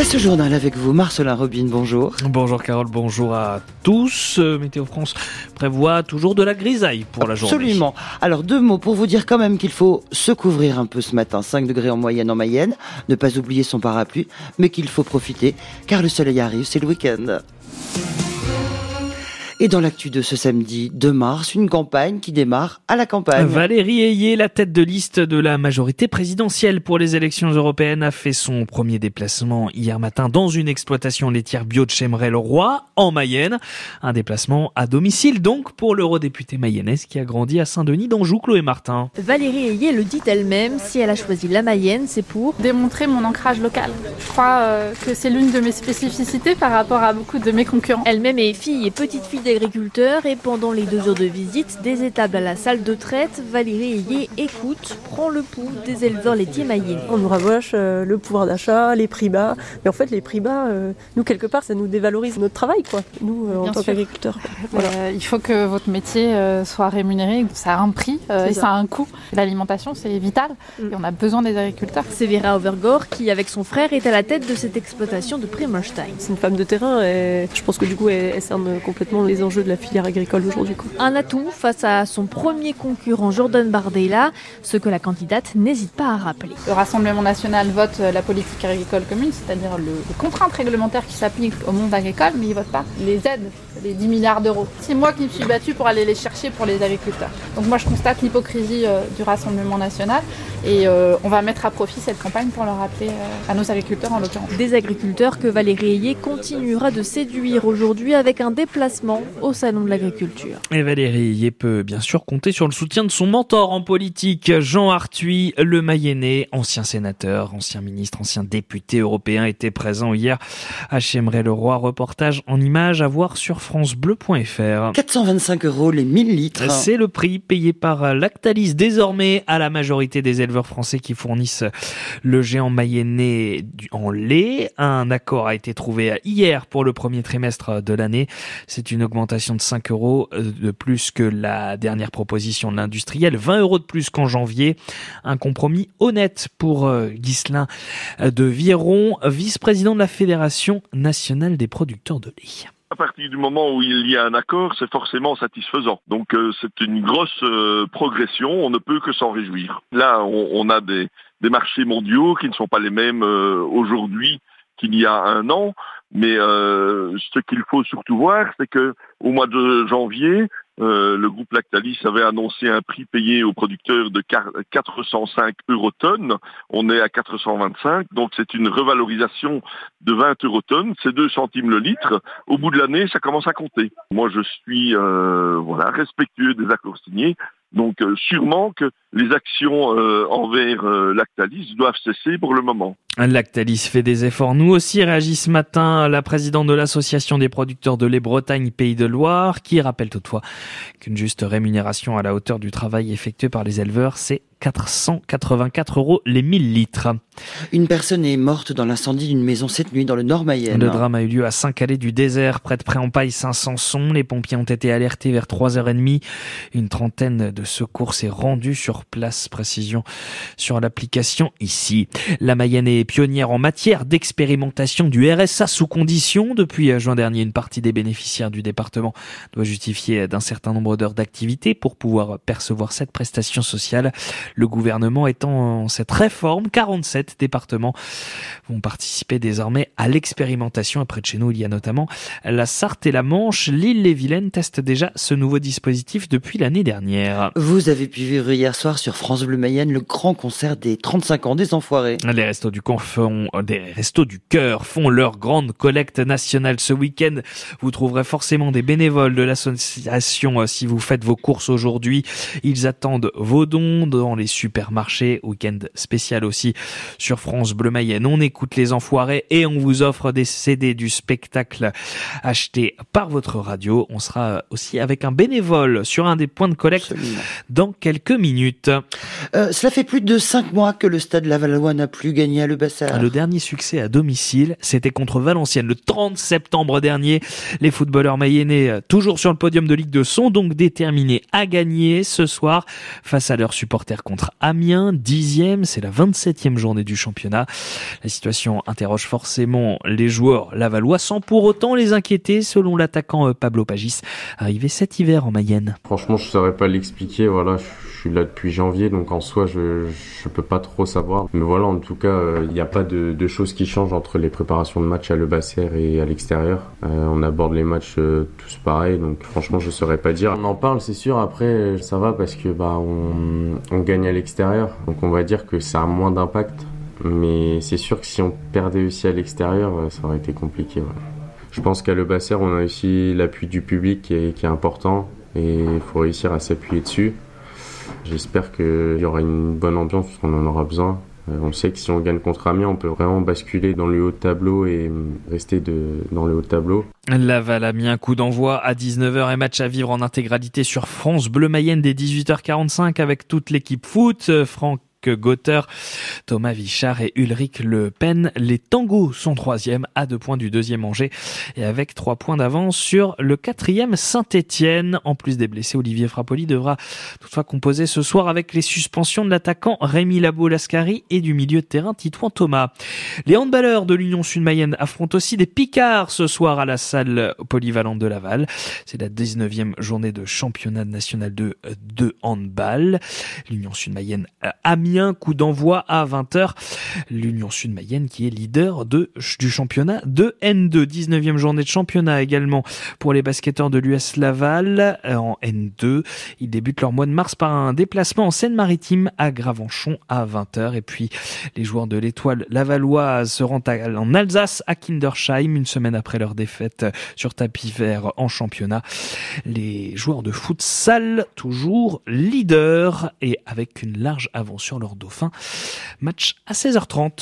Place au journal avec vous, Marcelin Robin, bonjour. Bonjour Carole, bonjour à tous. Euh, Météo France prévoit toujours de la grisaille pour la journée. Absolument. Alors deux mots pour vous dire quand même qu'il faut se couvrir un peu ce matin, 5 degrés en moyenne en Mayenne, ne pas oublier son parapluie, mais qu'il faut profiter car le soleil arrive, c'est le week-end. Et dans l'actu de ce samedi 2 mars, une campagne qui démarre à la campagne. Valérie Ayé, la tête de liste de la majorité présidentielle pour les élections européennes, a fait son premier déplacement hier matin dans une exploitation laitière bio de Chemerel-Roi, en Mayenne. Un déplacement à domicile donc pour l'eurodéputée mayonnaise qui a grandi à Saint-Denis d'Anjou, Chloé Martin. Valérie Ayé le dit elle-même, si elle a choisi la Mayenne, c'est pour démontrer mon ancrage local. Je crois euh, que c'est l'une de mes spécificités par rapport à beaucoup de mes concurrents. Elle-même est fille et petite fille agriculteurs et pendant les deux heures de visite des étables à la salle de traite, Valérie Ayé écoute, prend le pouls des éleveurs laitiers maillés. On nous rabâche euh, le pouvoir d'achat, les prix bas, mais en fait les prix bas, euh, nous quelque part ça nous dévalorise notre travail quoi, nous euh, en tant qu'agriculteurs. Voilà. il faut que votre métier soit rémunéré, ça a un prix et ça. a un coût. L'alimentation c'est vital mm. et on a besoin des agriculteurs. C'est Vera Overgore qui avec son frère est à la tête de cette exploitation de Primerstein. C'est une femme de terrain et je pense que du coup elle, elle cerne complètement les enjeux de la filière agricole aujourd'hui. Un atout face à son premier concurrent Jordan Bardella, ce que la candidate n'hésite pas à rappeler. Le Rassemblement national vote la politique agricole commune, c'est-à-dire le, les contraintes réglementaires qui s'appliquent au monde agricole, mais il vote pas les aides, les 10 milliards d'euros. C'est moi qui me suis battue pour aller les chercher pour les agriculteurs. Donc moi je constate l'hypocrisie euh, du Rassemblement national et euh, on va mettre à profit cette campagne pour le rappeler euh, à nos agriculteurs en l'occurrence. Des agriculteurs que Valérie Ayé continuera de séduire aujourd'hui avec un déplacement au Salon de l'Agriculture. Et Valérie Ayé peut bien sûr compter sur le soutien de son mentor en politique, Jean Arthuis, le Mayennais, ancien sénateur, ancien ministre, ancien député européen, était présent hier à Chemeray-le-Roi. Reportage en images à voir sur francebleu.fr. 425 euros les 1000 litres. C'est le prix payé par Lactalis désormais à la majorité des éleveurs français qui fournissent le géant mayennais en lait. Un accord a été trouvé hier pour le premier trimestre de l'année. C'est une augmentation de 5 euros de plus que la dernière proposition de l'industriel, 20 euros de plus qu'en janvier. Un compromis honnête pour euh, Ghislain de Viron, vice-président de la Fédération nationale des producteurs de lait. À partir du moment où il y a un accord, c'est forcément satisfaisant. Donc euh, c'est une grosse euh, progression, on ne peut que s'en réjouir. Là, on, a des, des, marchés mondiaux qui ne sont pas les mêmes euh, aujourd'hui qu'il y a un an, mais ce qu'il faut surtout voir, c'est que au mois de janvier, euh, le groupe Lactalis avait annoncé un prix payé aux producteurs de 405 eurotonnes. On est à 425, donc c'est une revalorisation de 20 eurotonnes. C'est 2 centimes le litre. Au bout de l'année, ça commence à compter. Moi, je suis euh, voilà respectueux des accords signés. Donc euh, sûrement que les actions euh, envers euh, Lactalis doivent cesser pour le moment. Lactalis fait des efforts. Nous aussi réagit ce matin la présidente de l'association des producteurs de lait Bretagne Pays de Loire, qui rappelle toutefois qu'une juste rémunération à la hauteur du travail effectué par les éleveurs, c'est 484 euros les 1000 litres. Une personne est morte dans l'incendie d'une maison cette nuit dans le nord Mayenne. Le drame a eu lieu à Saint-Calais du désert, près de Préampaille Saint-Sanson. Les pompiers ont été alertés vers 3h30. Une trentaine de secours s'est rendue sur place. Précision sur l'application ici. La Mayenne est pionnière en matière d'expérimentation du RSA sous condition. Depuis juin dernier, une partie des bénéficiaires du département doit justifier d'un certain nombre d'heures d'activité pour pouvoir percevoir cette prestation sociale. Le gouvernement étant en cette réforme, 47 départements vont participer désormais à l'expérimentation. Après de chez nous, il y a notamment la Sarthe et la Manche. L'île-les-Vilaine teste déjà ce nouveau dispositif depuis l'année dernière. Vous avez pu vivre hier soir sur France Bleu Mayenne le grand concert des 35 ans des Enfoirés. Les restos du, font, des restos du cœur font leur grande collecte nationale ce week-end. Vous trouverez forcément des bénévoles de l'association euh, si vous faites vos courses aujourd'hui. Ils attendent vos dons dans les supermarchés. Week-end spécial aussi sur France Bleu Mayenne. On écoute les enfoirés et on vous offre des CD du spectacle acheté par votre radio. On sera aussi avec un bénévole sur un des points de collecte dans quelques minutes. Euh, cela fait plus de cinq mois que le stade Lavallois n'a plus gagné à Le Basser. Le dernier succès à domicile, c'était contre Valenciennes le 30 septembre dernier. Les footballeurs mayennais, toujours sur le podium de Ligue 2, sont donc déterminés à gagner ce soir face à leurs supporters contre Amiens, dixième, c'est la 27e journée du championnat. La situation interroge forcément les joueurs lavallois sans pour autant les inquiéter, selon l'attaquant euh, Pablo Pagis, arrivé cet hiver en Mayenne. Franchement, je saurais pas l'expliquer, voilà, suis là depuis janvier, donc en soi, je je peux pas trop savoir. Mais voilà, en tout cas, euh, il n'y a pas de, choses qui changent entre les préparations de match à Le Basser et à l'extérieur. Euh, on aborde les matchs euh, tous pareil, donc franchement, je saurais pas dire. On en parle, c'est sûr. Après, ça va parce que bah on, gagne à l'extérieur, donc on va dire que ça a moins d'impact. Mais c'est sûr que si on perdait aussi à l'extérieur, ça aurait été compliqué. Je pense qu'à Le Basser, on a aussi l'appui du public qui est, qui est important et il faut réussir à s'appuyer dessus. J'espère qu'il y aura une bonne ambiance parce qu'on en aura besoin. Euh, on sait que si on gagne contre Amiens, on peut vraiment basculer dans le haut de tableau et rester de, dans le haut de tableau. Laval a mis un coup d'envoi à 19h et match à vivre en intégralité sur France Bleu Mayenne dès 18h45 avec toute l'équipe foot. Franck Gother, Thomas Vichard et Ulrich Le Pen. Les tangos sont troisième à deux points du deuxième Angers et avec trois points d'avance sur le quatrième Saint-Etienne. En plus des blessés, Olivier Frappoli devra toutefois composer ce soir avec les suspensions de l'attaquant Rémi Labo-Lascari et du milieu de terrain Titouan Thomas. Les handballeurs de l'Union Sud-Mayenne affrontent aussi des Picards ce soir à la salle polyvalente de Laval. C'est la 19e journée de championnat national de, de handball. L'Union Sud-Mayenne a mis un coup d'envoi à 20h. L'Union Sud-Mayenne qui est leader de, du championnat de N2. 19e journée de championnat également pour les basketteurs de l'US Laval euh, en N2. Ils débutent leur mois de mars par un déplacement en Seine-Maritime à Gravenchon à 20h. Et puis les joueurs de l'étoile lavalloise se rendent en Alsace à Kindersheim une semaine après leur défaite sur tapis vert en championnat. Les joueurs de futsal toujours leaders et avec une large avance sur leur dauphin. Match à 16h30.